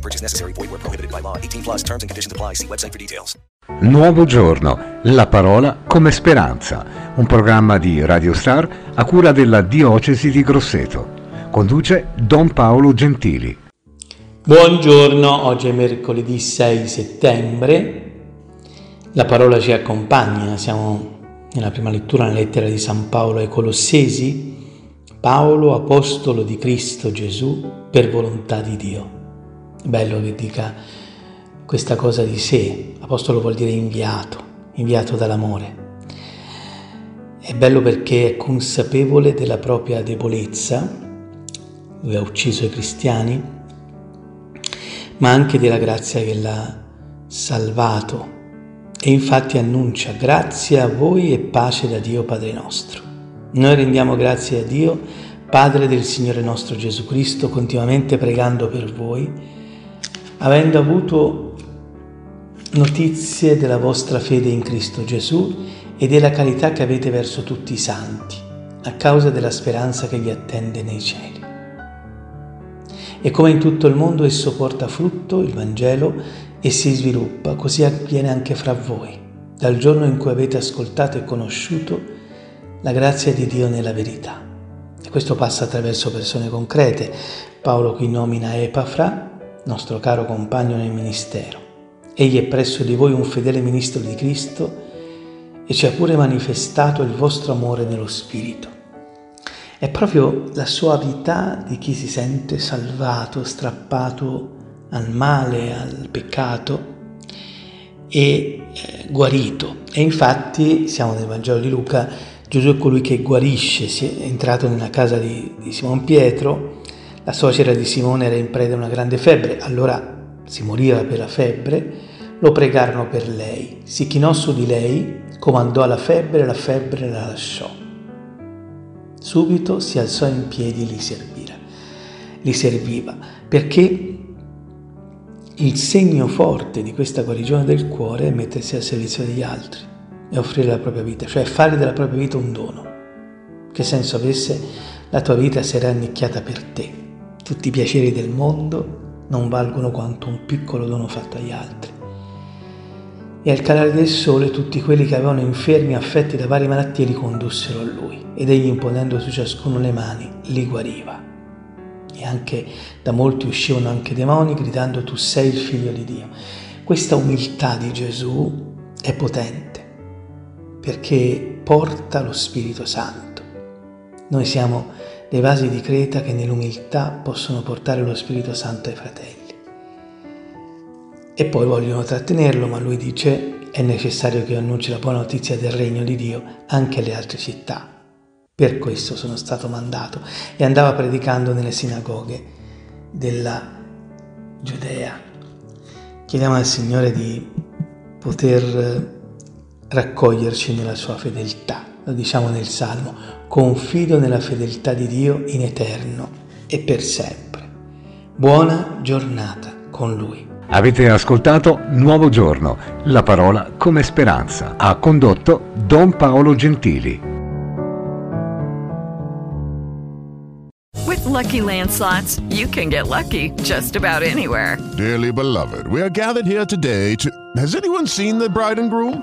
No purchase necessary. Void where prohibited by law. 18 plus terms and conditions apply. See website for details. Nuovo giorno, la parola come speranza, un programma di Radio Star a cura della Diocesi di Grosseto. Conduce Don Paolo Gentili. Buongiorno, oggi è mercoledì 6 settembre. La parola ci accompagna, siamo nella prima lettura nella lettera di San Paolo ai Colossesi. Paolo, apostolo di Cristo Gesù, per volontà di Dio. Bello che dica questa cosa di sé. Apostolo vuol dire inviato, inviato dall'amore. È bello perché è consapevole della propria debolezza. Lui ha ucciso i cristiani, ma anche della grazia che l'ha salvato. E infatti annuncia grazia a voi e pace da Dio Padre nostro. Noi rendiamo grazie a Dio, Padre del Signore nostro Gesù Cristo, continuamente pregando per voi, avendo avuto notizie della vostra fede in Cristo Gesù e della carità che avete verso tutti i santi, a causa della speranza che vi attende nei cieli. E come in tutto il mondo esso porta frutto, il Vangelo, e si sviluppa, così avviene anche fra voi, dal giorno in cui avete ascoltato e conosciuto la grazia di Dio nella verità. E questo passa attraverso persone concrete. Paolo qui nomina Epafra, nostro caro compagno nel ministero. Egli è presso di voi un fedele ministro di Cristo e ci ha pure manifestato il vostro amore nello Spirito. È proprio la suavità di chi si sente salvato, strappato al male, al peccato e eh, guarito. E infatti siamo nel Vangelo di Luca, Gesù è colui che guarisce, si è entrato nella casa di, di Simon Pietro, la suocera di Simone era in preda a una grande febbre, allora si moriva per la febbre, lo pregarono per lei, si chinò su di lei, comandò alla febbre, la febbre la lasciò. Subito si alzò in piedi e li serviva, li serviva perché il segno forte di questa guarigione del cuore è mettersi al servizio degli altri e offrire la propria vita, cioè fare della propria vita un dono. Che senso avesse la tua vita se era annicchiata per te? Tutti i piaceri del mondo non valgono quanto un piccolo dono fatto agli altri. E al calare del sole tutti quelli che avevano infermi affetti da varie malattie li condussero a lui ed egli imponendo su ciascuno le mani li guariva. E anche da molti uscivano anche demoni gridando tu sei il figlio di Dio. Questa umiltà di Gesù è potente perché porta lo Spirito Santo. Noi siamo dei vasi di creta che nell'umiltà possono portare lo Spirito Santo ai fratelli. E poi vogliono trattenerlo, ma lui dice è necessario che io annunci la buona notizia del regno di Dio anche alle altre città. Per questo sono stato mandato e andava predicando nelle sinagoghe della Giudea. Chiediamo al Signore di poter raccoglierci nella sua fedeltà. Lo diciamo nel Salmo, confido nella fedeltà di Dio in eterno e per sempre. Buona giornata con Lui. Avete ascoltato Nuovo Giorno, la parola come speranza. Ha condotto Don Paolo Gentili. With Lucky Land slots, you can get lucky just about anywhere. Dearly beloved, we are gathered here today to. Has anyone seen the bride and groom?